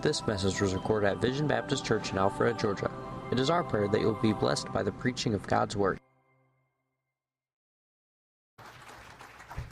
This message was recorded at Vision Baptist Church in Alpharetta, Georgia. It is our prayer that you will be blessed by the preaching of God's Word.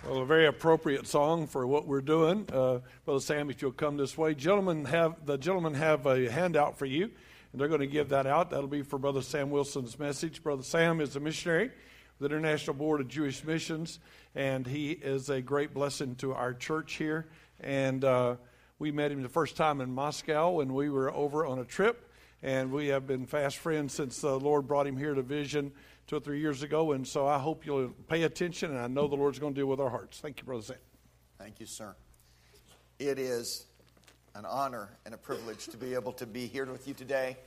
Well, a very appropriate song for what we're doing. Uh, Brother Sam, if you'll come this way. Gentlemen have, the gentlemen have a handout for you, and they're going to give that out. That'll be for Brother Sam Wilson's message. Brother Sam is a missionary with the International Board of Jewish Missions, and he is a great blessing to our church here. And uh, we met him the first time in Moscow when we were over on a trip, and we have been fast friends since the Lord brought him here to Vision two or three years ago. And so I hope you'll pay attention, and I know the Lord's going to deal with our hearts. Thank you, Brother Sam. Thank you, sir. It is an honor and a privilege to be able to be here with you today.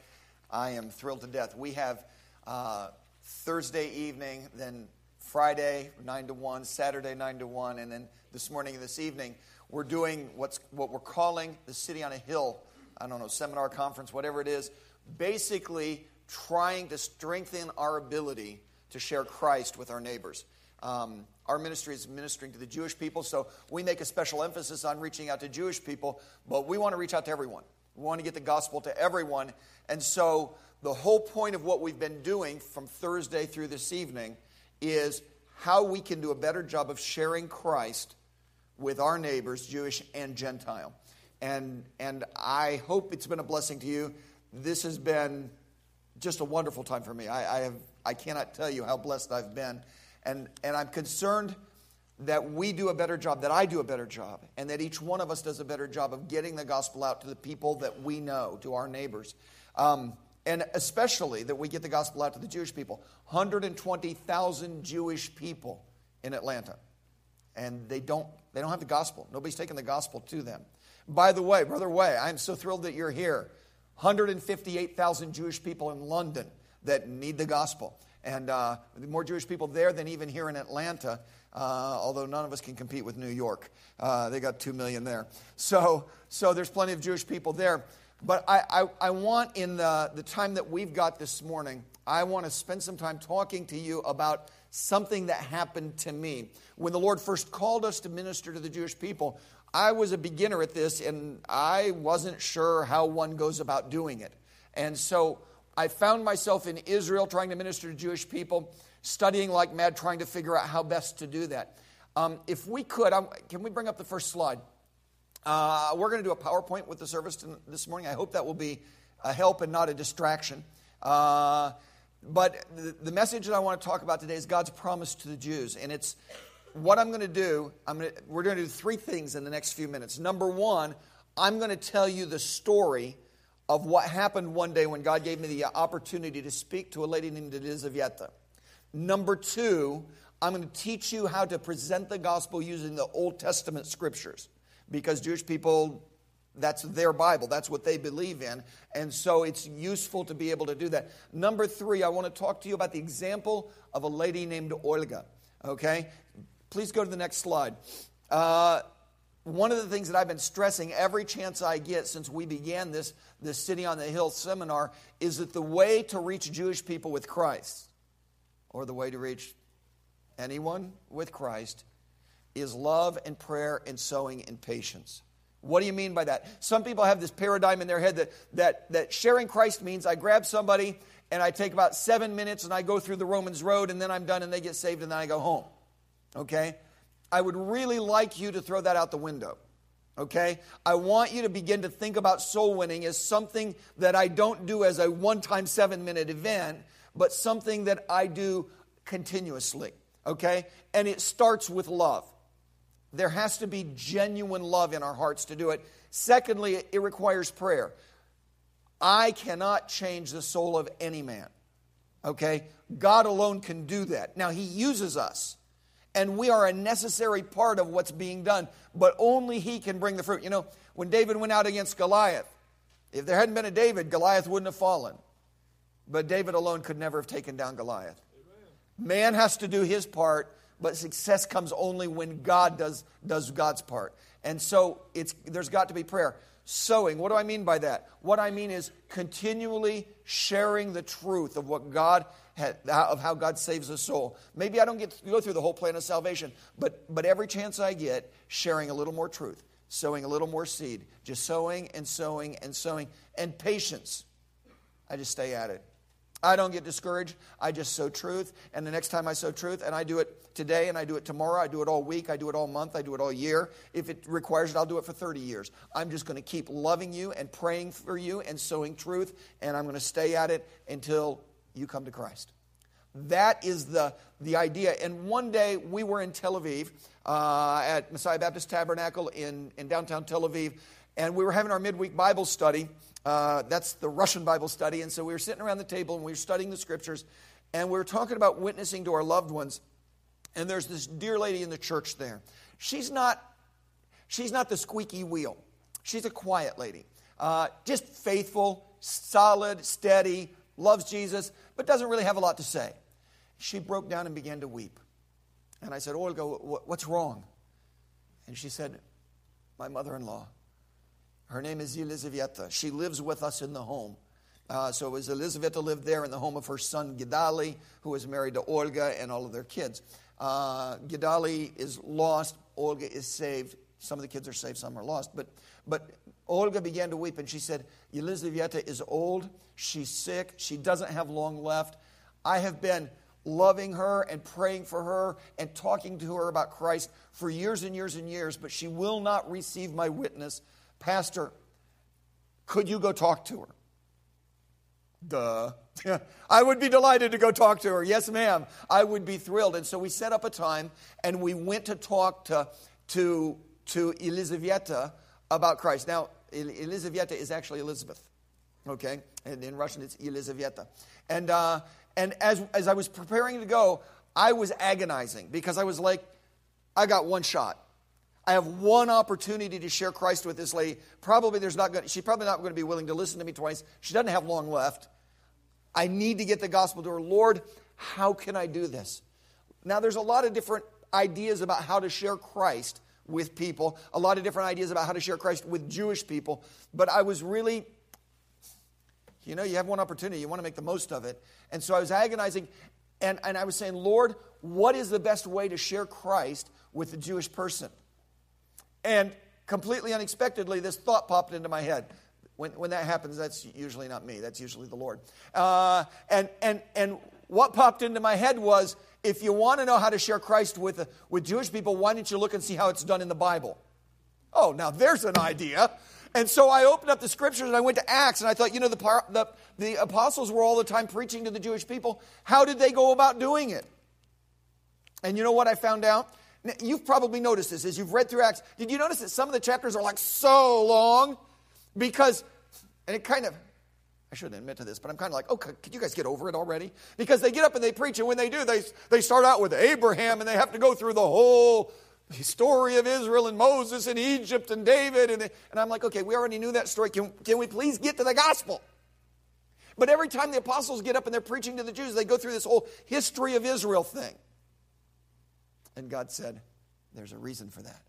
I am thrilled to death. We have uh, Thursday evening, then Friday, 9 to 1, Saturday, 9 to 1, and then this morning and this evening, we're doing what's, what we're calling the City on a Hill, I don't know, seminar, conference, whatever it is, basically trying to strengthen our ability to share Christ with our neighbors. Um, our ministry is ministering to the Jewish people, so we make a special emphasis on reaching out to Jewish people, but we want to reach out to everyone. We want to get the gospel to everyone. And so the whole point of what we've been doing from Thursday through this evening is how we can do a better job of sharing Christ with our neighbors, Jewish and Gentile. And, and I hope it's been a blessing to you. This has been just a wonderful time for me. I, I, have, I cannot tell you how blessed I've been. And, and I'm concerned that we do a better job, that I do a better job, and that each one of us does a better job of getting the gospel out to the people that we know, to our neighbors. Um, and especially that we get the gospel out to the Jewish people. 120,000 Jewish people in Atlanta. And they don't, they don't have the gospel. Nobody's taking the gospel to them. By the way, Brother Way, I'm so thrilled that you're here. 158,000 Jewish people in London that need the gospel. And uh, more Jewish people there than even here in Atlanta, uh, although none of us can compete with New York. Uh, they got 2 million there. So, so there's plenty of Jewish people there. But I, I, I want, in the, the time that we've got this morning, I want to spend some time talking to you about something that happened to me. When the Lord first called us to minister to the Jewish people, I was a beginner at this and I wasn't sure how one goes about doing it. And so I found myself in Israel trying to minister to Jewish people, studying like mad, trying to figure out how best to do that. Um, if we could, um, can we bring up the first slide? Uh, we're going to do a PowerPoint with the service this morning. I hope that will be a help and not a distraction. Uh, but the, message that I want to talk about today is God's promise to the Jews. And it's what I'm going to do. I'm going to, we're going to do three things in the next few minutes. Number one, I'm going to tell you the story of what happened one day when God gave me the opportunity to speak to a lady named Elizaveta. Number two, I'm going to teach you how to present the gospel using the Old Testament scriptures because Jewish people, that's their Bible, that's what they believe in. And so it's useful to be able to do that. Number three, I want to talk to you about the example of a lady named Olga. Okay? Please go to the next slide. Uh, one of the things that I've been stressing every chance I get since we began this, this City on the Hill seminar is that the way to reach Jewish people with Christ, or the way to reach anyone with Christ, is love and prayer and sowing and patience. What do you mean by that? Some people have this paradigm in their head that, that, that sharing Christ means I grab somebody and I take about seven minutes and I go through the Romans road and then I'm done and they get saved and then I go home. Okay? I would really like you to throw that out the window. Okay? I want you to begin to think about soul winning as something that I don't do as a one time seven minute event, but something that I do continuously. Okay? And it starts with love. There has to be genuine love in our hearts to do it. Secondly, it requires prayer. I cannot change the soul of any man. Okay? God alone can do that. Now, He uses us, and we are a necessary part of what's being done, but only He can bring the fruit. You know, when David went out against Goliath, if there hadn't been a David, Goliath wouldn't have fallen. But David alone could never have taken down Goliath. Man has to do his part, but success comes only when God does, does God's part. And so it's, there's got to be prayer. Sowing, what do I mean by that? What I mean is continually sharing the truth of what God had, of how God saves a soul. Maybe I don't get go through the whole plan of salvation, but, but every chance I get, sharing a little more truth. sowing a little more seed, just sowing and sowing and sowing, and patience. I just stay at it. I don't get discouraged. I just sow truth. And the next time I sow truth, and I do it today and I do it tomorrow, I do it all week, I do it all month, I do it all year. If it requires it, I'll do it for 30 years. I'm just going to keep loving you and praying for you and sowing truth, and I'm going to stay at it until you come to Christ. That is the, the idea. And one day we were in Tel Aviv uh, at Messiah Baptist Tabernacle in, in downtown Tel Aviv, and we were having our midweek Bible study. Uh, that's the Russian Bible study. And so we were sitting around the table and we were studying the scriptures and we were talking about witnessing to our loved ones. And there's this dear lady in the church there. She's not, she's not the squeaky wheel, she's a quiet lady. Uh, just faithful, solid, steady, loves Jesus, but doesn't really have a lot to say. She broke down and began to weep. And I said, Olga, what's wrong? And she said, My mother in law her name is Elizaveta. She lives with us in the home. Uh, so as Elizaveta lived there in the home of her son Gidali, who is married to Olga and all of their kids. Uh, Gidali is lost. Olga is saved. Some of the kids are saved, some are lost. But, but Olga began to weep and she said, Elizaveta is old. She's sick. She doesn't have long left. I have been loving her and praying for her and talking to her about Christ for years and years and years, but she will not receive my witness Pastor, could you go talk to her? Duh. I would be delighted to go talk to her. Yes, ma'am. I would be thrilled. And so we set up a time and we went to talk to, to, to Elizaveta about Christ. Now, Elizaveta is actually Elizabeth, okay? And in Russian, it's Elizaveta. And, uh, and as, as I was preparing to go, I was agonizing because I was like, I got one shot. I have one opportunity to share Christ with this lady. Probably there's not going she's probably not going to be willing to listen to me twice. She doesn't have long left. I need to get the gospel to her. Lord, how can I do this? Now there's a lot of different ideas about how to share Christ with people, a lot of different ideas about how to share Christ with Jewish people, but I was really you know, you have one opportunity, you want to make the most of it. And so I was agonizing and, and I was saying, Lord, what is the best way to share Christ with the Jewish person? And completely unexpectedly, this thought popped into my head. When, when that happens, that's usually not me, that's usually the Lord. Uh, and, and, and what popped into my head was if you want to know how to share Christ with, with Jewish people, why don't you look and see how it's done in the Bible? Oh, now there's an idea. And so I opened up the scriptures and I went to Acts and I thought, you know, the, the, the apostles were all the time preaching to the Jewish people. How did they go about doing it? And you know what I found out? You've probably noticed this as you've read through Acts. Did you notice that some of the chapters are like so long? Because, and it kind of, I shouldn't admit to this, but I'm kind of like, oh, could you guys get over it already? Because they get up and they preach, and when they do, they, they start out with Abraham and they have to go through the whole story of Israel and Moses and Egypt and David. And, they, and I'm like, okay, we already knew that story. Can, can we please get to the gospel? But every time the apostles get up and they're preaching to the Jews, they go through this whole history of Israel thing. And God said, There's a reason for that.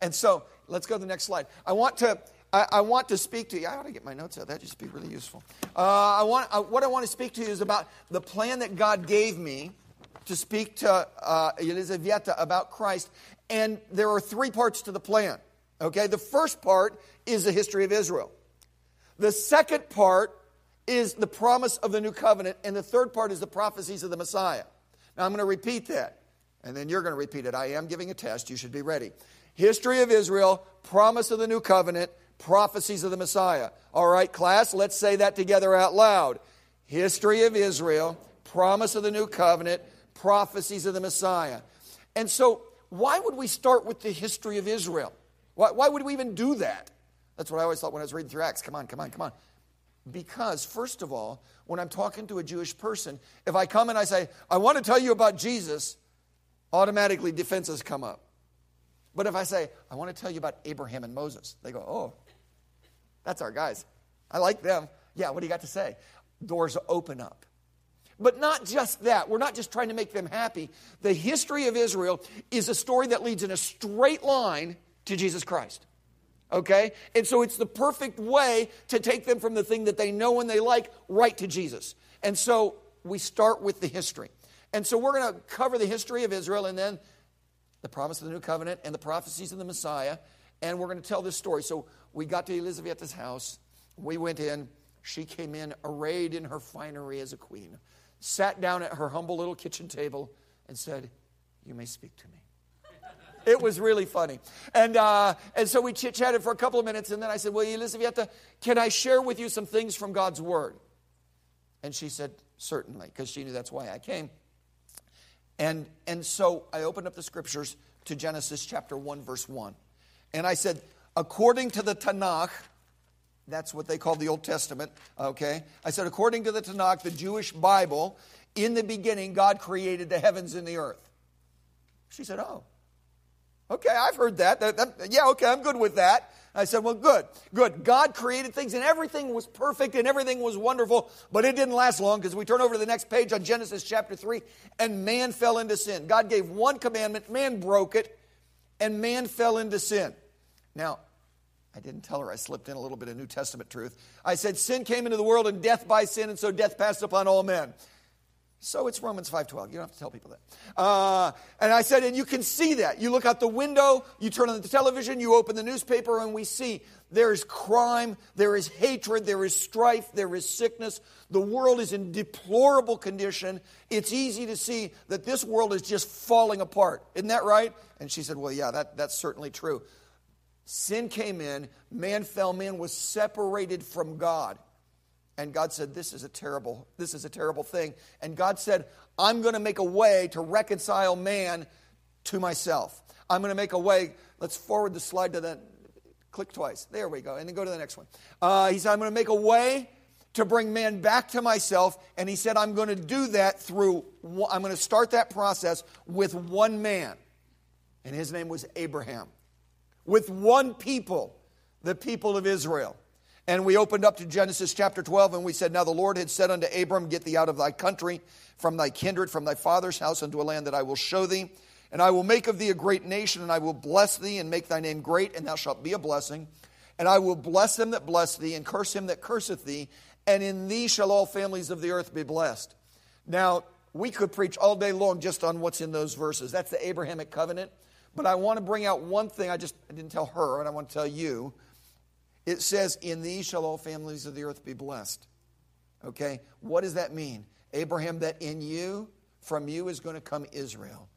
And so let's go to the next slide. I want to. I, want to speak to you. I ought to get my notes out. That'd just be really useful. Uh, I want, uh, what I want to speak to you is about the plan that God gave me to speak to uh, Elizaveta about Christ. And there are three parts to the plan. Okay, the first part is the history of Israel. The second part is the promise of the new covenant, and the third part is the prophecies of the Messiah. Now I'm going to repeat that and then you're going to repeat it. I am giving a test. You should be ready. History of Israel, promise of the new covenant, prophecies of the Messiah. All right, class, let's say that together out loud. History of Israel, promise of the new covenant, prophecies of the Messiah. And so, why would we start with the history of Israel? Why, why would we even do that? That's what I always thought when I was reading through Acts. Come on, come on, come on. Because, first of all, when I'm talking to a Jewish person, if I come and I say, I want to tell you about Jesus, automatically defenses come up. But if I say, I want to tell you about Abraham and Moses, they go, oh, that's our guys. I like them. Yeah, what do you got to say? Doors open up. But not just that. We're not just trying to make them happy. The history of Israel is a story that leads in a straight line to Jesus Christ. Okay? And so it's the perfect way to take them from the thing that they know and they like right to Jesus. And so we start with the history. And so we're going to cover the history of Israel and then the promise of the new covenant and the prophecies of the Messiah. and we're going to tell this story. So we got to Elizabeth's house. We went in. She came in arrayed in her finery as a queen, sat down at her humble little kitchen table, and said, You may speak to me. It was really funny. And, uh, and so we chit chatted for a couple of minutes, and then I said, Well, Elizabeth, can I share with you some things from God's Word? And she said, Certainly, because she knew that's why I came. And, and so I opened up the scriptures to Genesis chapter 1, verse 1. And I said, according to the Tanakh, that's what they call the Old Testament, okay? I said, according to the Tanakh, the Jewish Bible, in the beginning, God created the heavens and the earth. She said, oh, okay, I've heard that. that, that yeah, okay, I'm good with that. I said, Well, good, good. God created things and everything was perfect and everything was wonderful, but it didn't last long because we turn over to the next page on Genesis chapter 3 and man fell into sin. God gave one commandment, man broke it, and man fell into sin. Now, I didn't tell her I slipped in a little bit of New Testament truth. I said, Sin came into the world and death by sin, and so death passed upon all men. So it's Romans 5.12. You don't have to tell people that. Uh, and I said, and you can see that. You look out the window, you turn on the television, you open the newspaper, and we see there is crime, there is hatred, there is strife, there is sickness. The world is in deplorable condition. It's easy to see that this world is just falling apart. Isn't that right? And she said, well, yeah, that, that's certainly true. Sin came in, man fell, man was separated from God. And God said, This is a terrible, this is a terrible thing. And God said, I'm going to make a way to reconcile man to myself. I'm going to make a way. Let's forward the slide to that. Click twice. There we go. And then go to the next one. Uh, he said, I'm going to make a way to bring man back to myself. And he said, I'm going to do that through, I'm going to start that process with one man. And his name was Abraham. With one people, the people of Israel. And we opened up to Genesis chapter 12, and we said, Now the Lord had said unto Abram, Get thee out of thy country, from thy kindred, from thy father's house, unto a land that I will show thee. And I will make of thee a great nation, and I will bless thee, and make thy name great, and thou shalt be a blessing. And I will bless them that bless thee, and curse him that curseth thee, and in thee shall all families of the earth be blessed. Now, we could preach all day long just on what's in those verses. That's the Abrahamic covenant. But I want to bring out one thing I just I didn't tell her, and I want to tell you it says, In thee shall all families of the earth be blessed. Okay? What does that mean? Abraham, that in you, from you is going to come Israel.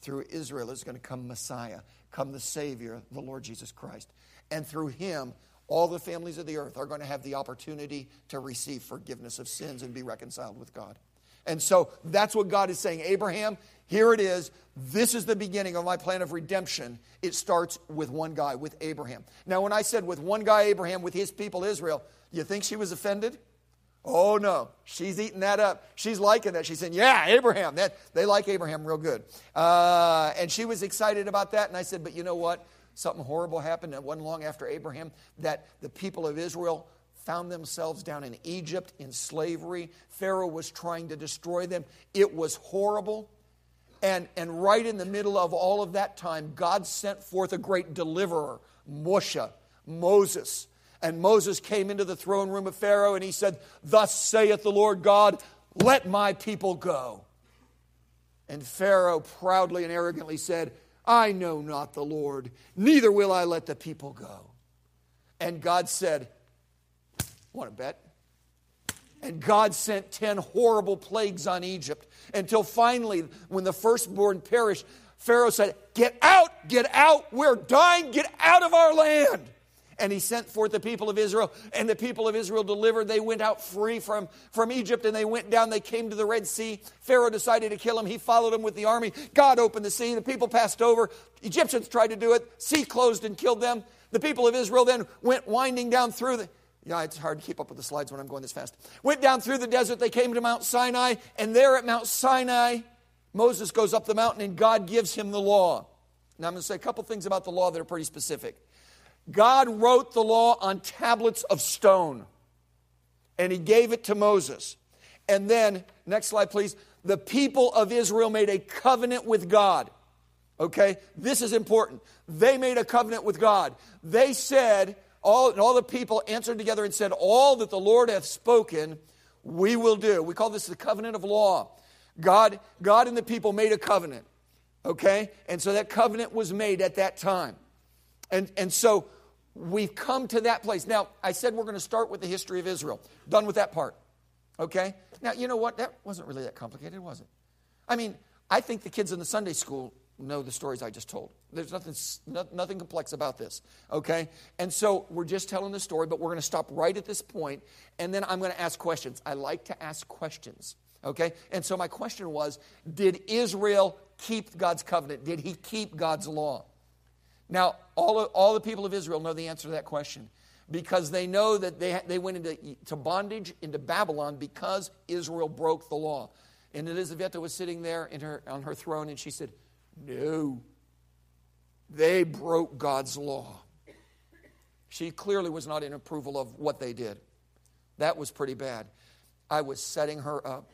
Through Israel is going to come Messiah, come the Savior, the Lord Jesus Christ. And through him, all the families of the earth are going to have the opportunity to receive forgiveness of sins and be reconciled with God. And so that's what God is saying. Abraham, here it is. This is the beginning of my plan of redemption. It starts with one guy, with Abraham. Now, when I said with one guy, Abraham, with his people, Israel, you think she was offended? Oh, no. She's eating that up. She's liking that. She's saying, Yeah, Abraham. That, they like Abraham real good. Uh, and she was excited about that. And I said, But you know what? Something horrible happened. It wasn't long after Abraham that the people of Israel found themselves down in Egypt in slavery. Pharaoh was trying to destroy them. It was horrible. And, and right in the middle of all of that time, God sent forth a great deliverer, Moshe, Moses. And Moses came into the throne room of Pharaoh and he said, Thus saith the Lord God, let my people go. And Pharaoh proudly and arrogantly said, I know not the Lord, neither will I let the people go. And God said, Want to bet? And God sent 10 horrible plagues on Egypt until finally, when the firstborn perished, Pharaoh said, Get out, get out, we're dying, get out of our land. And he sent forth the people of Israel, and the people of Israel delivered. They went out free from, from Egypt, and they went down. They came to the Red Sea. Pharaoh decided to kill him. He followed him with the army. God opened the sea. The people passed over. Egyptians tried to do it. Sea closed and killed them. The people of Israel then went winding down through the, yeah, it's hard to keep up with the slides when I'm going this fast. Went down through the desert. They came to Mount Sinai. And there at Mount Sinai, Moses goes up the mountain and God gives him the law. Now, I'm going to say a couple things about the law that are pretty specific. God wrote the law on tablets of stone, and he gave it to Moses. And then, next slide, please. The people of Israel made a covenant with God. Okay? This is important. They made a covenant with God. They said, all, and all the people answered together and said, All that the Lord hath spoken, we will do. We call this the covenant of law. God, God and the people made a covenant. Okay? And so that covenant was made at that time. And, and so we've come to that place. Now, I said we're going to start with the history of Israel. Done with that part. Okay? Now, you know what? That wasn't really that complicated, was it? I mean, I think the kids in the Sunday school know the stories I just told. There's nothing, nothing complex about this, okay? And so we're just telling the story, but we're going to stop right at this point, and then I'm going to ask questions. I like to ask questions, okay? And so my question was Did Israel keep God's covenant? Did he keep God's law? Now, all, of, all the people of Israel know the answer to that question because they know that they, they went into to bondage into Babylon because Israel broke the law. And Elizaveta was sitting there her, on her throne and she said, No, they broke God's law. She clearly was not in approval of what they did. That was pretty bad. I was setting her up.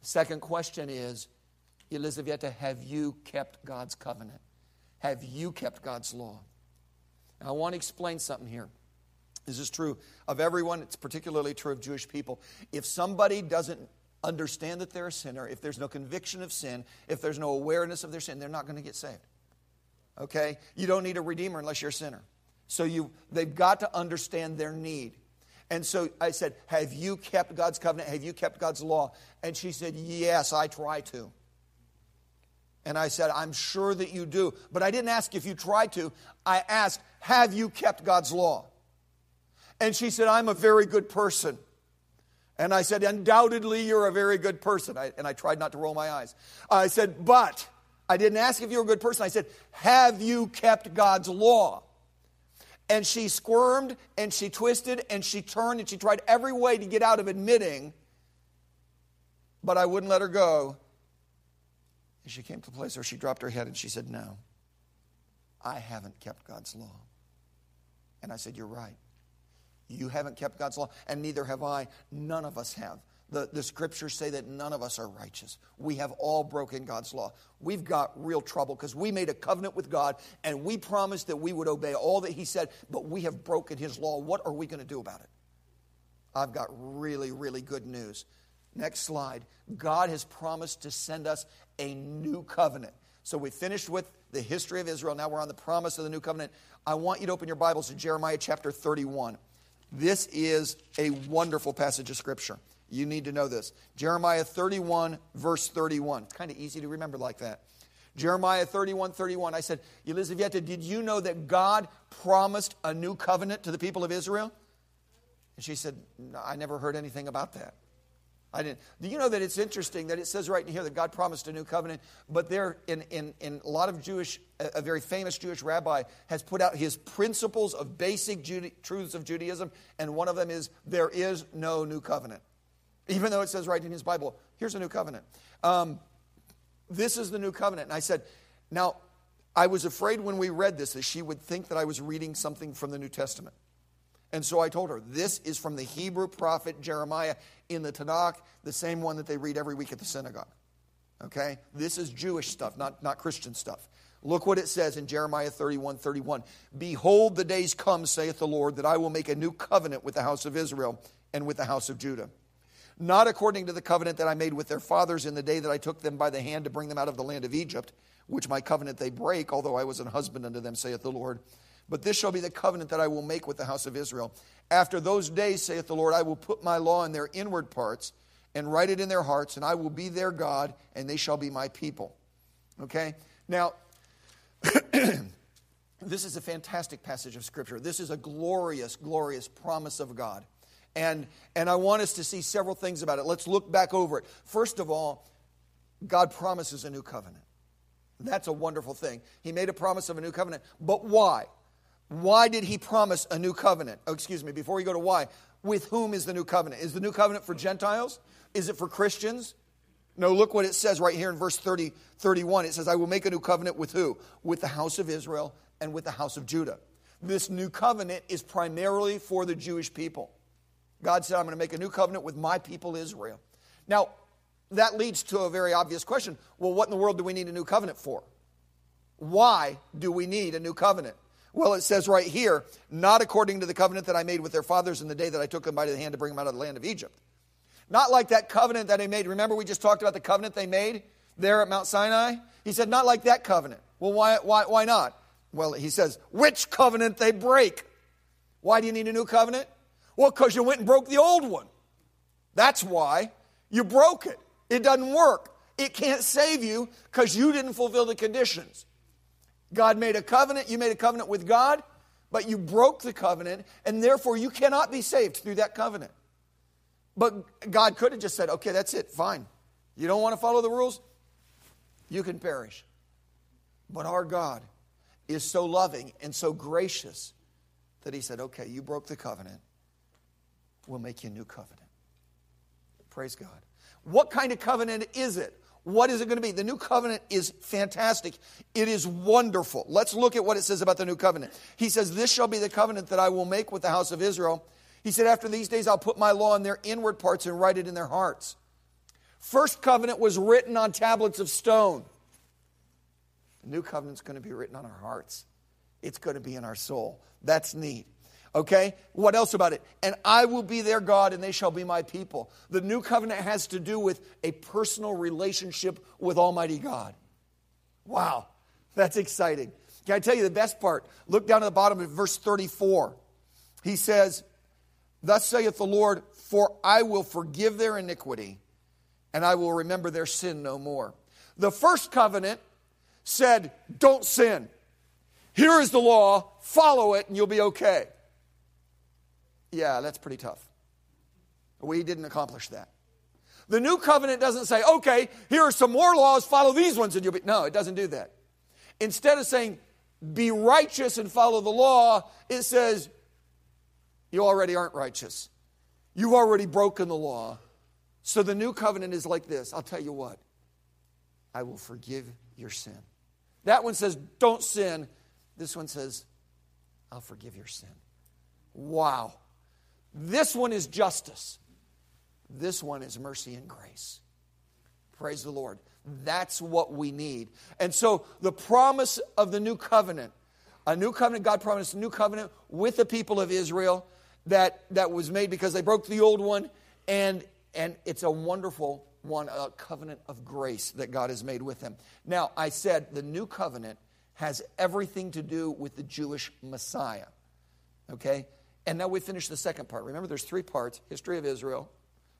Second question is Elizaveta, have you kept God's covenant? Have you kept God's law? Now, I want to explain something here. This is true of everyone, it's particularly true of Jewish people. If somebody doesn't understand that they're a sinner, if there's no conviction of sin, if there's no awareness of their sin, they're not going to get saved. Okay? You don't need a redeemer unless you're a sinner. So you, they've got to understand their need. And so I said, Have you kept God's covenant? Have you kept God's law? And she said, Yes, I try to. And I said, I'm sure that you do. But I didn't ask if you tried to. I asked, Have you kept God's law? And she said, I'm a very good person. And I said, Undoubtedly, you're a very good person. I, and I tried not to roll my eyes. I said, But I didn't ask if you were a good person. I said, Have you kept God's law? And she squirmed and she twisted and she turned and she tried every way to get out of admitting, but I wouldn't let her go. And she came to a place where she dropped her head and she said, No, I haven't kept God's law. And I said, You're right. You haven't kept God's law, and neither have I. None of us have. The, the scriptures say that none of us are righteous. We have all broken God's law. We've got real trouble because we made a covenant with God and we promised that we would obey all that He said, but we have broken His law. What are we going to do about it? I've got really, really good news. Next slide. God has promised to send us a new covenant. So we finished with the history of Israel. Now we're on the promise of the new covenant. I want you to open your Bibles to Jeremiah chapter 31. This is a wonderful passage of Scripture. You need to know this. Jeremiah 31, verse 31. It's kind of easy to remember like that. Jeremiah 31, 31. I said, Elizaveta, did you know that God promised a new covenant to the people of Israel? And she said, no, I never heard anything about that. I didn't. Do you know that it's interesting that it says right in here that God promised a new covenant, but there, in, in, in a lot of Jewish, a, very famous Jewish rabbi has put out his principles of basic truths of Judaism, and one of them is there is no new covenant. Even though it says right in his Bible, here's a new covenant. Um, this is the new covenant. And I said, now, I was afraid when we read this that she would think that I was reading something from the New Testament. And so I told her, this is from the Hebrew prophet Jeremiah in the Tanakh, the same one that they read every week at the synagogue. Okay? This is Jewish stuff, not, not Christian stuff. Look what it says in Jeremiah 31 31. Behold, the days come, saith the Lord, that I will make a new covenant with the house of Israel and with the house of Judah. Not according to the covenant that I made with their fathers in the day that I took them by the hand to bring them out of the land of Egypt, which my covenant they break, although I was an husband unto them, saith the Lord but this shall be the covenant that I will make with the house of Israel. After those days, saith the Lord, I will put my law in their inward parts and write it in their hearts, and I will be their God, and they shall be my people. Okay? Now, this is a fantastic passage of Scripture. This is a glorious, glorious promise of God. And, and I want us to see several things about it. Let's look back over it. First of all, God promises a new covenant. That's a wonderful thing. He made a promise of a new covenant. But why? Why did he promise a new covenant? Oh, excuse me, before we go to why, with whom is the new covenant? Is the new covenant for Gentiles? Is it for Christians? No, look what it says right here in verse 30, 31. It says, I will make a new covenant with who? With the house of Israel and with the house of Judah. This new covenant is primarily for the Jewish people. God said, I'm going to make a new covenant with my people Israel. Now, that leads to a very obvious question. Well, what in the world do we need a new covenant for? Why do we need a new covenant? Well, it says right here, not according to the covenant that I made with their fathers in the day that I took them by the hand to bring them out of the land of Egypt. Not like that covenant that they made. Remember, we just talked about the covenant they made there at Mount Sinai? He said, not like that covenant. Well, why, why, why not? well, he says, which covenant they break. Why do you need a new covenant? Well, because you went and broke the old one. That's why you broke it. It doesn't work. It can't save you because you didn't fulfill the conditions. God made a covenant, you made a covenant with God, but you broke the covenant, and therefore you cannot be saved through that covenant. But God could have just said, okay, that's it, fine. You don't want to follow the rules? You can perish. But our God is so loving and so gracious that He said, okay, you broke the covenant. We'll make you a new covenant. Praise God. What kind of covenant is it? What is it going to be? The new covenant is fantastic. It is wonderful. Let's look at what it says about the new covenant. He says, This shall be the covenant that I will make with the house of Israel. He said, After these days, I'll put my law in their inward parts and write it in their hearts. First covenant was written on tablets of stone. The new covenant's going to be written on our hearts, it's going to be in our soul. That's neat. Okay? What else about it? And I will be their God and they shall be my people. The new covenant has to do with a personal relationship with Almighty God. Wow, that's exciting. Can I tell you the best part? Look down at the bottom of verse 34. He says, Thus saith the Lord, for I will forgive their iniquity and I will remember their sin no more. The first covenant said, Don't sin. Here is the law, follow it, and you'll be okay. Yeah, that's pretty tough. We didn't accomplish that. The new covenant doesn't say, okay, here are some more laws, follow these ones, and you'll be. No, it doesn't do that. Instead of saying, be righteous and follow the law, it says, you already aren't righteous. You've already broken the law. So the new covenant is like this I'll tell you what, I will forgive your sin. That one says, don't sin. This one says, I'll forgive your sin. Wow. This one is justice. This one is mercy and grace. Praise the Lord. That's what we need. And so the promise of the new covenant, a new covenant, God promised a new covenant with the people of Israel that, that was made because they broke the old one. And, and it's a wonderful one, a covenant of grace that God has made with them. Now, I said the new covenant has everything to do with the Jewish Messiah. Okay? And now we finish the second part. Remember, there's three parts history of Israel,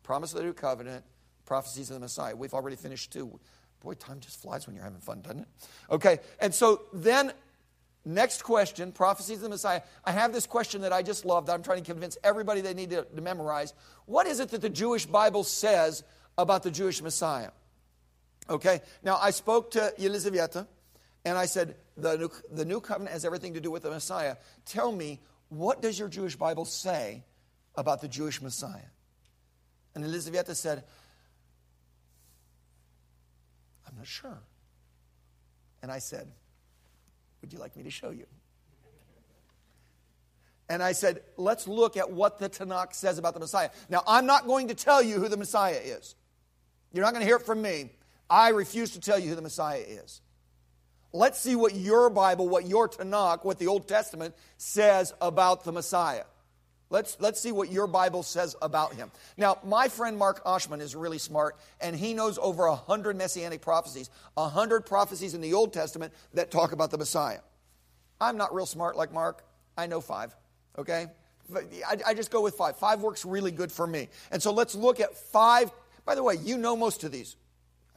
promise of the new covenant, prophecies of the Messiah. We've already finished two. Boy, time just flies when you're having fun, doesn't it? Okay, and so then, next question prophecies of the Messiah. I have this question that I just love that I'm trying to convince everybody they need to, to memorize. What is it that the Jewish Bible says about the Jewish Messiah? Okay, now I spoke to Elizaveta and I said, the new, the new covenant has everything to do with the Messiah. Tell me, what does your Jewish Bible say about the Jewish Messiah? And Elizaveta said, I'm not sure. And I said, Would you like me to show you? And I said, Let's look at what the Tanakh says about the Messiah. Now, I'm not going to tell you who the Messiah is. You're not going to hear it from me. I refuse to tell you who the Messiah is. Let's see what your Bible, what your Tanakh, what the Old Testament says about the Messiah. Let's, let's see what your Bible says about him. Now, my friend Mark Oshman is really smart, and he knows over a hundred messianic prophecies, a hundred prophecies in the Old Testament that talk about the Messiah. I'm not real smart like Mark. I know five, okay? I, I just go with five. Five works really good for me. And so let's look at five. By the way, you know most of these.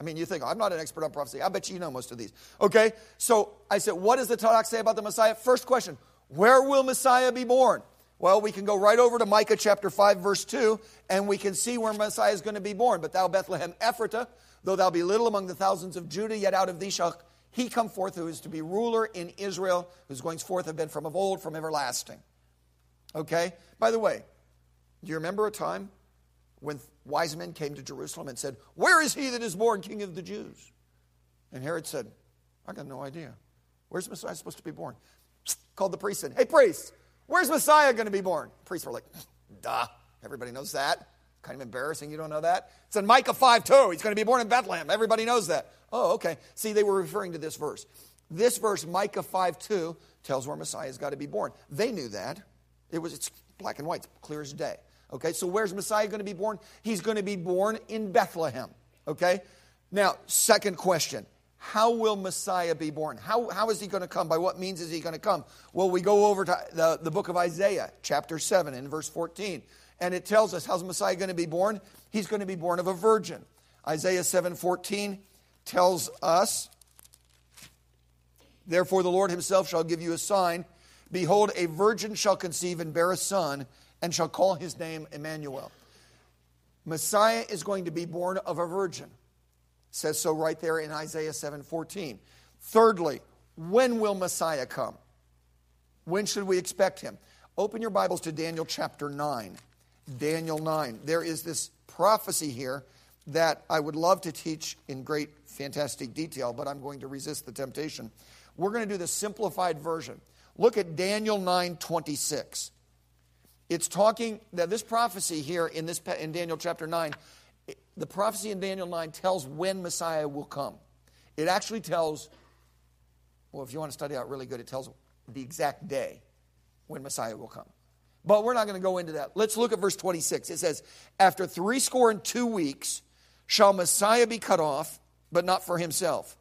I mean, you think, I'm not an expert on prophecy. I bet you know most of these. Okay? So I said, what does the Tanakh say about the Messiah? First question, where will Messiah be born? Well, we can go right over to Micah chapter 5, verse 2, and we can see where Messiah is going to be born. But thou, Bethlehem Ephratah, though thou be little among the thousands of Judah, yet out of thee shall he come forth who is to be ruler in Israel, whose goings forth have been from of old, from everlasting. Okay? By the way, do you remember a time when wise men came to Jerusalem and said, Where is he that is born king of the Jews? And Herod said, I got no idea. Where's Messiah supposed to be born? Called the priest in. Hey, priest, where's Messiah going to be born? Priests were like, duh, everybody knows that. Kind of embarrassing, you don't know that? It's in Micah 5 2. He's going to be born in Bethlehem. Everybody knows that. Oh, okay. See, they were referring to this verse. This verse, Micah 5 2, tells where Messiah's got to be born. They knew that. It was it's black and white, it's clear as day. Okay, so where's Messiah going to be born? He's going to be born in Bethlehem. Okay? Now, second question how will Messiah be born? How, how is he going to come? By what means is he going to come? Well, we go over to the, the book of Isaiah, chapter 7, in verse 14, and it tells us how's Messiah going to be born? He's going to be born of a virgin. Isaiah 7 14 tells us, Therefore the Lord himself shall give you a sign. Behold, a virgin shall conceive and bear a son, and shall call his name Emmanuel. Messiah is going to be born of a virgin says so right there in Isaiah 7:14. Thirdly, when will Messiah come? When should we expect him? Open your Bibles to Daniel chapter 9. Daniel 9. There is this prophecy here that I would love to teach in great fantastic detail, but I'm going to resist the temptation. We're going to do the simplified version. Look at Daniel 9:26. It's talking that this prophecy here in this in Daniel chapter 9 the prophecy in Daniel 9 tells when Messiah will come. It actually tells, well, if you want to study out really good, it tells the exact day when Messiah will come. But we're not going to go into that. Let's look at verse 26. It says, After three score and two weeks shall Messiah be cut off, but not for himself.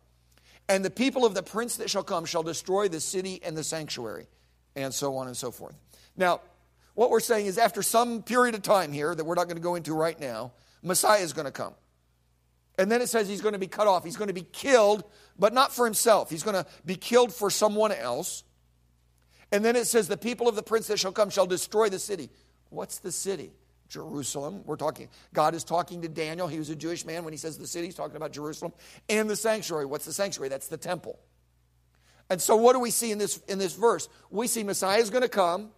And the people of the prince that shall come shall destroy the city and the sanctuary, and so on and so forth. Now, what we're saying is, after some period of time here that we're not going to go into right now, Messiah is going to come. And then it says he's going to be cut off. He's going to be killed, but not for himself. He's going to be killed for someone else. And then it says, The people of the prince that shall come shall destroy the city. What's the city? Jerusalem. We're talking, God is talking to Daniel. He was a Jewish man. When he says the city, he's talking about Jerusalem. And the sanctuary. What's the sanctuary? That's the temple. And so, what do we see in this, in this verse? We see Messiah is going to come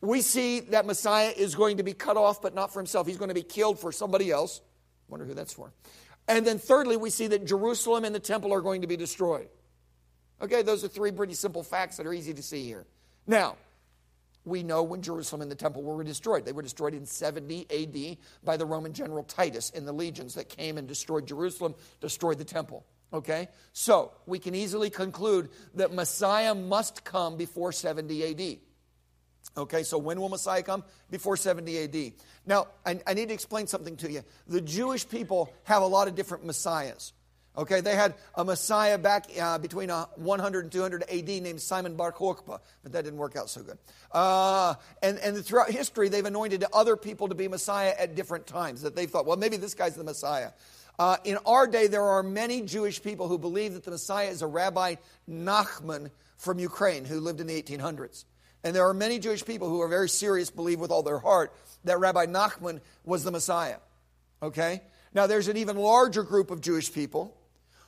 we see that Messiah is going to be cut off, but not for himself. He's going to be killed for somebody else. Wonder who that's for. And then thirdly, we see that Jerusalem and the temple are going to be destroyed. Okay, those are three pretty simple facts that are easy to see here. Now, we know when Jerusalem and the temple were destroyed. They were destroyed in 70 AD by the Roman general Titus and the legions that came and destroyed Jerusalem, destroyed the temple. Okay? So, we can easily conclude that Messiah must come before 70 AD. Okay, so when will Messiah come? Before 70 AD. Now, I, I, need to explain something to you. The Jewish people have a lot of different messiahs. Okay, they had a messiah back uh, between uh, 100 and 200 AD named Simon Bar Kokhba, but that didn't work out so good. Uh, and, and throughout history, they've anointed other people to be messiah at different times that they thought, well, maybe this guy's the messiah. Uh, in our day, there are many Jewish people who believe that the messiah is a Rabbi Nachman from Ukraine who lived in the 1800s. And there are many Jewish people who are very serious, believe with all their heart that Rabbi Nachman was the Messiah. Okay? Now, there's an even larger group of Jewish people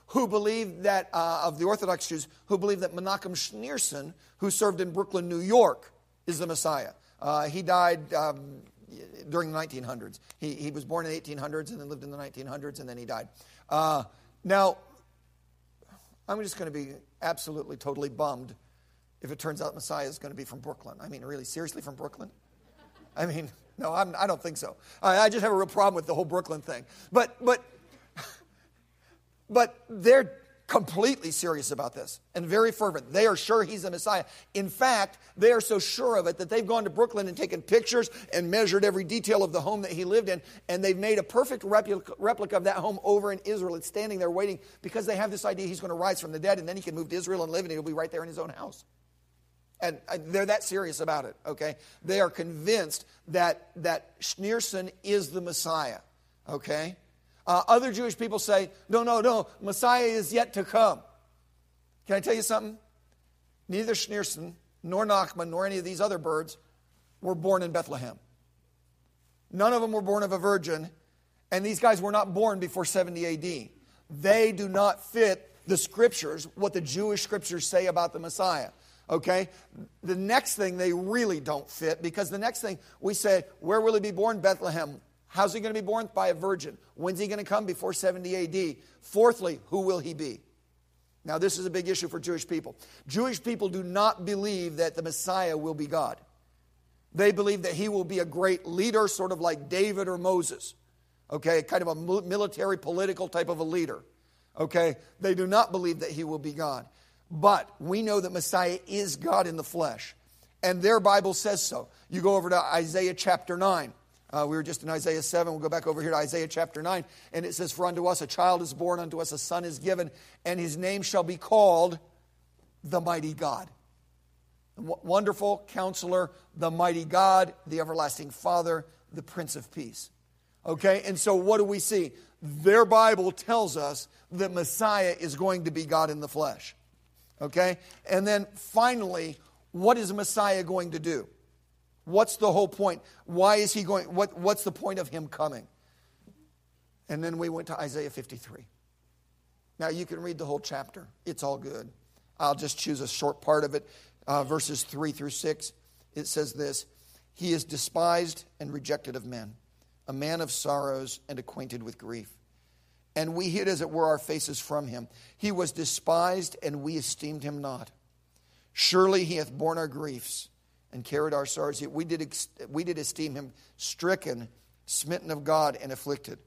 who believe that, uh, of the Orthodox Jews, who believe that Menachem Schneerson, who served in Brooklyn, New York, is the Messiah. Uh, he died um, during the 1900s. He, he was born in the 1800s and then lived in the 1900s and then he died. Uh, now, I'm just going to be absolutely, totally bummed if it turns out Messiah is going to be from Brooklyn. I mean, really, seriously, from Brooklyn? I mean, no, I'm, I do not think so. I, I just have a real problem with the whole Brooklyn thing. But, but, but they're completely serious about this and very fervent. They are sure he's the Messiah. In fact, they are so sure of it that they've gone to Brooklyn and taken pictures and measured every detail of the home that he lived in, and they've made a perfect replica, replica of that home over in Israel. It's standing there waiting because they have this idea he's going to rise from the dead, and then he can move to Israel and live, and he'll be right there in his own house. And uh, they're that serious about it, okay? They are convinced that, that Schneerson is the Messiah, okay? Uh, other Jewish people say, no, no, no, Messiah is yet to come. Can I tell you something? Neither Schneerson nor Nachman nor any of these other birds were born in Bethlehem. None of them were born of a virgin, and these guys were not born before 70 AD. They do not fit the scriptures, what the Jewish scriptures say about the Messiah. Okay? The next thing they really don't fit because the next thing we say, where will he be born? Bethlehem. How's he going to be born? By a virgin. When's he going to come? Before 70 AD. Fourthly, who will he be? Now, this is a big issue for Jewish people. Jewish people do not believe that the Messiah will be God. They believe that he will be a great leader, sort of like David or Moses. Okay, kind of a military, political type of a leader. Okay, they do not believe that he will be God. But we know that Messiah is God in the flesh. And their Bible says so. You go over to Isaiah chapter 9. Uh, we were just in Isaiah 7. We'll go back over here to Isaiah chapter 9. And it says, For unto us a child is born, unto us a son is given, and his name shall be called the Mighty God. Wonderful counselor, the Mighty God, the everlasting Father, the Prince of Peace. Okay, and so what do we see? Their Bible tells us that Messiah is going to be God in the flesh. Okay, and then finally, what is Messiah going to do? What's the whole point? Why is he going? What, what's the point of him coming? And then we went to Isaiah 53. Now you can read the whole chapter, it's all good. I'll just choose a short part of it, uh, verses 3 through 6. It says this He is despised and rejected of men, a man of sorrows and acquainted with grief. And we hid, as it were, our faces from him. He was despised, and we esteemed him not. Surely he hath borne our griefs and carried our sorrows. Yet we did, we did esteem him stricken, smitten of God, and afflicted.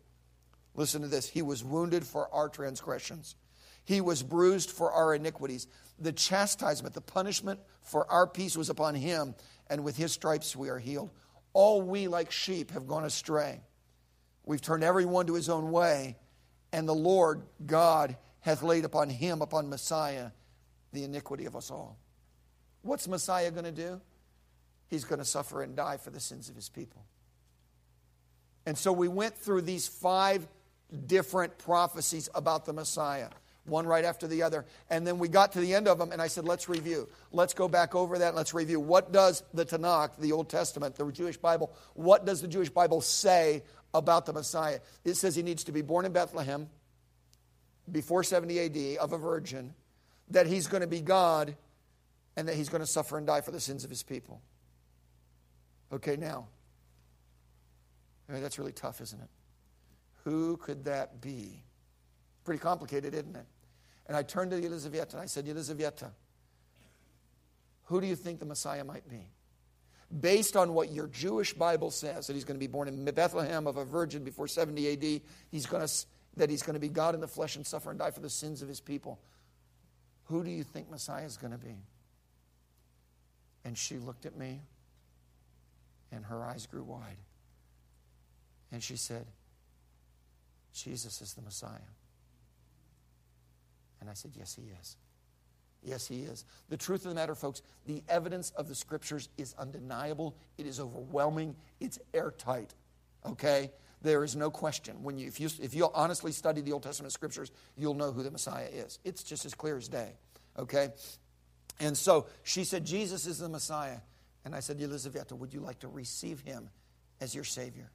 Listen to this He was wounded for our transgressions, He was bruised for our iniquities. The chastisement, the punishment for our peace was upon Him, and with His stripes we are healed. All we, like sheep, have gone astray. We've turned everyone to his own way, and the Lord God hath laid upon Him, upon Messiah, the iniquity of us all. What's Messiah going to do? He's going to suffer and die for the sins of his people. And so we went through these five different prophecies about the Messiah, one right after the other. And then we got to the end of them, and I said, let's review. Let's go back over that let's review. What does the Tanakh, the Old Testament, the Jewish Bible, what does the Jewish Bible say about the Messiah? It says he needs to be born in Bethlehem before 70 AD of a virgin, that he's going to be God, and that he's going to suffer and die for the sins of his people. Okay, now, I mean, that's really tough, isn't it? Who could that be? Pretty complicated, isn't it? And I turned to Elizaveta and I said, Elizaveta, who do you think the Messiah might be? Based on what your Jewish Bible says, that he's going to be born in Bethlehem of a virgin before 70 AD, he's going to, that he's going to be God in the flesh and suffer and die for the sins of his people. Who do you think Messiah is going to be? And she looked at me, and her eyes grew wide. And she said, Jesus is the Messiah. And I said, Yes, he is. Yes, he is. The truth of the matter, folks, the evidence of the scriptures is undeniable. It is overwhelming. It's airtight. Okay? There is no question. When you, if, you, if you honestly study the Old Testament scriptures, you'll know who the Messiah is. It's just as clear as day. Okay? And so she said, Jesus is the Messiah. And I said, Elizaveta, would you like to receive him as your Savior?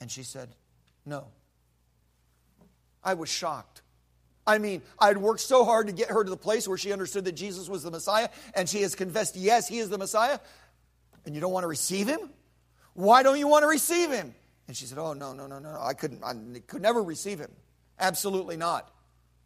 And she said, No. I was shocked. I mean, I'd worked so hard to get her to the place where she understood that Jesus was the Messiah, and she has confessed, Yes, he is the Messiah. And you don't want to receive him? Why don't you want to receive him? And she said, Oh, no, no, no, no. I couldn't, I could never receive him. Absolutely not.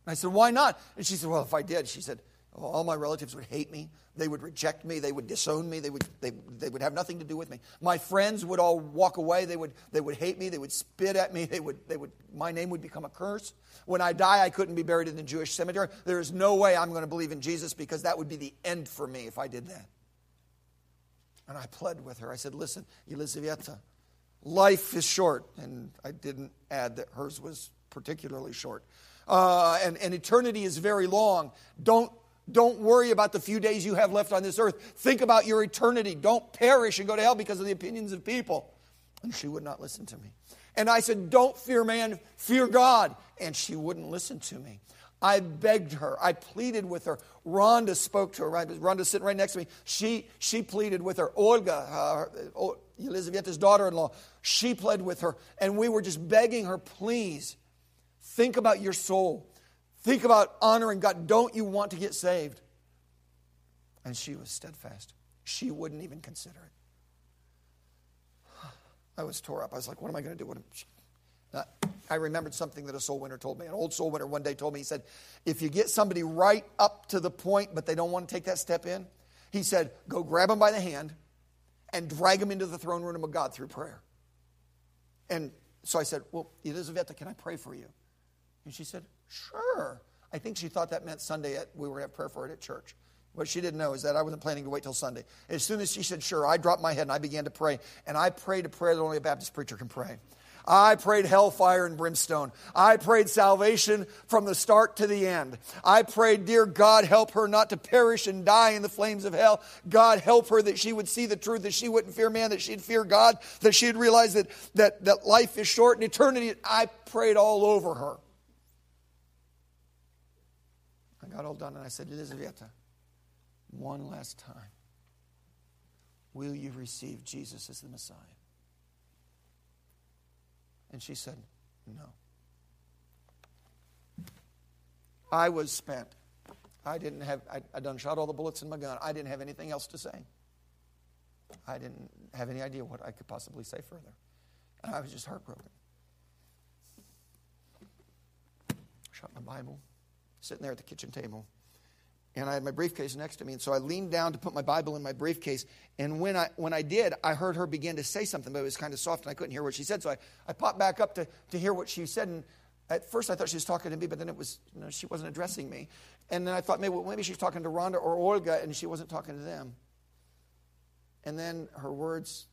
And I said, Why not? And she said, Well, if I did, she said, all my relatives would hate me. They would reject me. They would disown me. They would, they, they would have nothing to do with me. My friends would all walk away. They would, they would hate me. They would spit at me. They would, they would, my name would become a curse. When I die, I couldn't be buried in the Jewish cemetery. There is no way I'm going to believe in Jesus because that would be the end for me if I did that. And I pled with her. I said, Listen, Elizaveta, life is short. And I didn't add that hers was particularly short. Uh, and, and eternity is very long. Don't don't worry about the few days you have left on this earth. Think about your eternity. Don't perish and go to hell because of the opinions of people. And she would not listen to me. And I said, Don't fear man, fear God. And she wouldn't listen to me. I begged her. I pleaded with her. Rhonda spoke to her. Right? Rhonda's sitting right next to me. She, she pleaded with her. Olga, uh, Elizaveta's daughter in law, she pled with her. And we were just begging her, please, think about your soul. Think about honoring God. Don't you want to get saved? And she was steadfast. She wouldn't even consider it. I was tore up. I was like, what am I going to do? What am... I remembered something that a soul winner told me. An old soul winner one day told me, he said, if you get somebody right up to the point, but they don't want to take that step in, he said, go grab them by the hand and drag them into the throne room of God through prayer. And so I said, well, Elizaveta, can I pray for you? And she said, Sure. I think she thought that meant Sunday at, we were going to have prayer for it at church. What she didn't know is that I wasn't planning to wait till Sunday. As soon as she said, sure, I dropped my head and I began to pray. And I prayed a prayer that only a Baptist preacher can pray. I prayed hellfire and brimstone. I prayed salvation from the start to the end. I prayed, Dear God, help her not to perish and die in the flames of hell. God, help her that she would see the truth, that she wouldn't fear man, that she'd fear God, that she'd realize that, that, that life is short and eternity. I prayed all over her. I got all done and I said, Elizaveta, one last time, will you receive Jesus as the Messiah? And she said, No. I was spent. I didn't have, I, I done shot all the bullets in my gun. I didn't have anything else to say. I didn't have any idea what I could possibly say further. And I was just heartbroken. Shot my Bible, sitting there at the kitchen table and I had my briefcase next to me. And so I leaned down to put my Bible in my briefcase. And when I, when I did, I heard her begin to say something, but it was kind of soft and I couldn't hear what she said. So I, I popped back up to, to hear what she said. And at first I thought she was talking to me, but then it was, you know, she wasn't addressing me. And then I thought maybe, well, maybe she's talking to Rhonda or Olga, and she wasn't talking to them. And then her words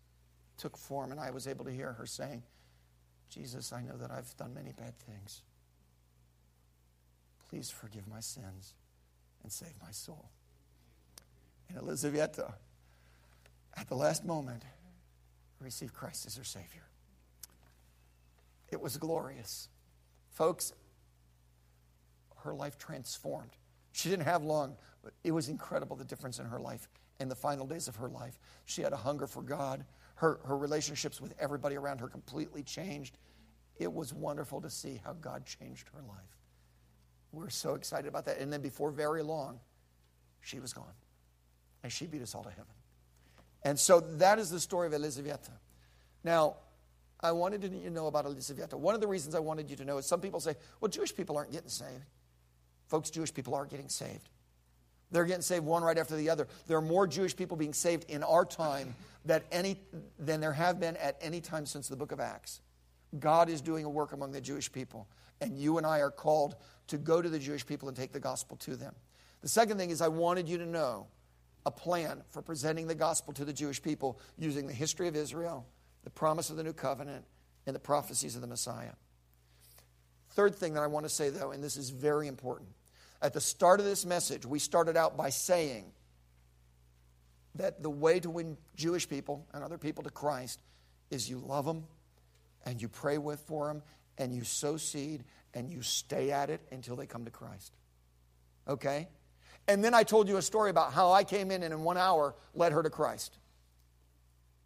took form, and I was able to hear her saying, Jesus, I know that I've done many bad things. Please forgive my sins and save my soul. And Elizaveta, at the last moment, received Christ as her Savior. It was glorious. Folks, her life transformed. She didn't have long, but it was incredible the difference in her life in the final days of her life. She had a hunger for God. Her, her relationships with everybody around her completely changed. It was wonderful to see how God changed her life. We're so excited about that. And then before very long, she was gone. And she beat us all to heaven. And so that is the story of Elizaveta. Now, I wanted you to know about Elizaveta. One of the reasons I wanted you to know is some people say, well, Jewish people aren't getting saved. Folks, Jewish people are getting saved. They're getting saved one right after the other. There are more Jewish people being saved in our time that any, than there have been at any time since the book of Acts. God is doing a work among the Jewish people, and you and I are called to go to the Jewish people and take the gospel to them. The second thing is, I wanted you to know a plan for presenting the gospel to the Jewish people using the history of Israel, the promise of the new covenant, and the prophecies of the Messiah. Third thing that I want to say, though, and this is very important. At the start of this message, we started out by saying that the way to win Jewish people and other people to Christ is you love them and you pray with for them and you sow seed and you stay at it until they come to Christ. Okay? And then I told you a story about how I came in and in one hour led her to Christ.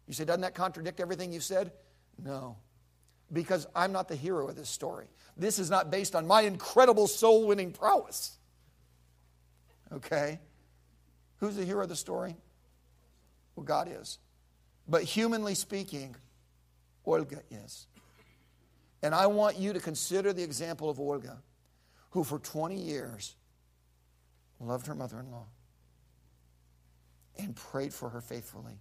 You say, doesn't that contradict everything you said? No. Because I'm not the hero of this story. This is not based on my incredible soul winning prowess. Okay? Who's the hero of the story? Well, God is. But humanly speaking, Olga is. And I want you to consider the example of Olga, who for 20 years loved her mother in law and prayed for her faithfully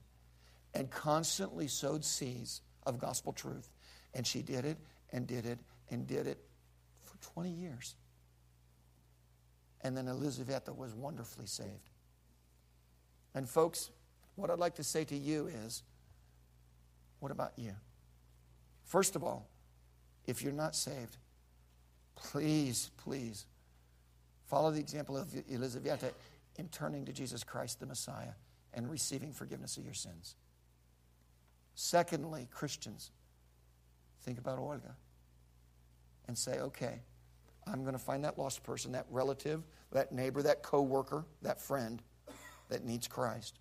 and constantly sowed seeds of gospel truth. And she did it and did it and did it for 20 years. And then Elizaveta was wonderfully saved. And, folks, what I'd like to say to you is what about you? First of all, if you're not saved, please, please follow the example of Elizaveta in turning to Jesus Christ the Messiah and receiving forgiveness of your sins. Secondly, Christians, think about Olga and say, okay, I'm going to find that lost person, that relative, that neighbor, that coworker, that friend that needs Christ.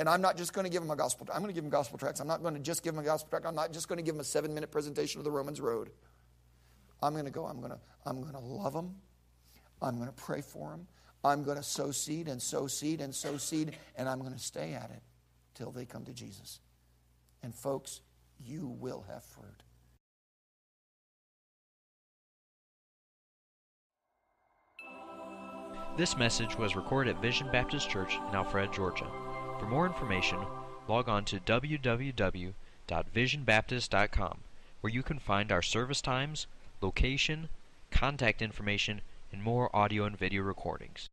And I'm not just going to give them a gospel. I'm going to give them gospel tracts. I'm not going to just give them a gospel tract. I'm not just going to give them a seven minute presentation of the Romans Road. I'm going to go. I'm going to. I'm going to love them. I'm going to pray for them. I'm going to sow seed and sow seed and sow seed, and I'm going to stay at it till they come to Jesus. And folks, you will have fruit. This message was recorded at Vision Baptist Church in Alpharetta, Georgia. For more information, log on to www.visionbaptist.com, where you can find our service times, location, contact information, and more audio and video recordings.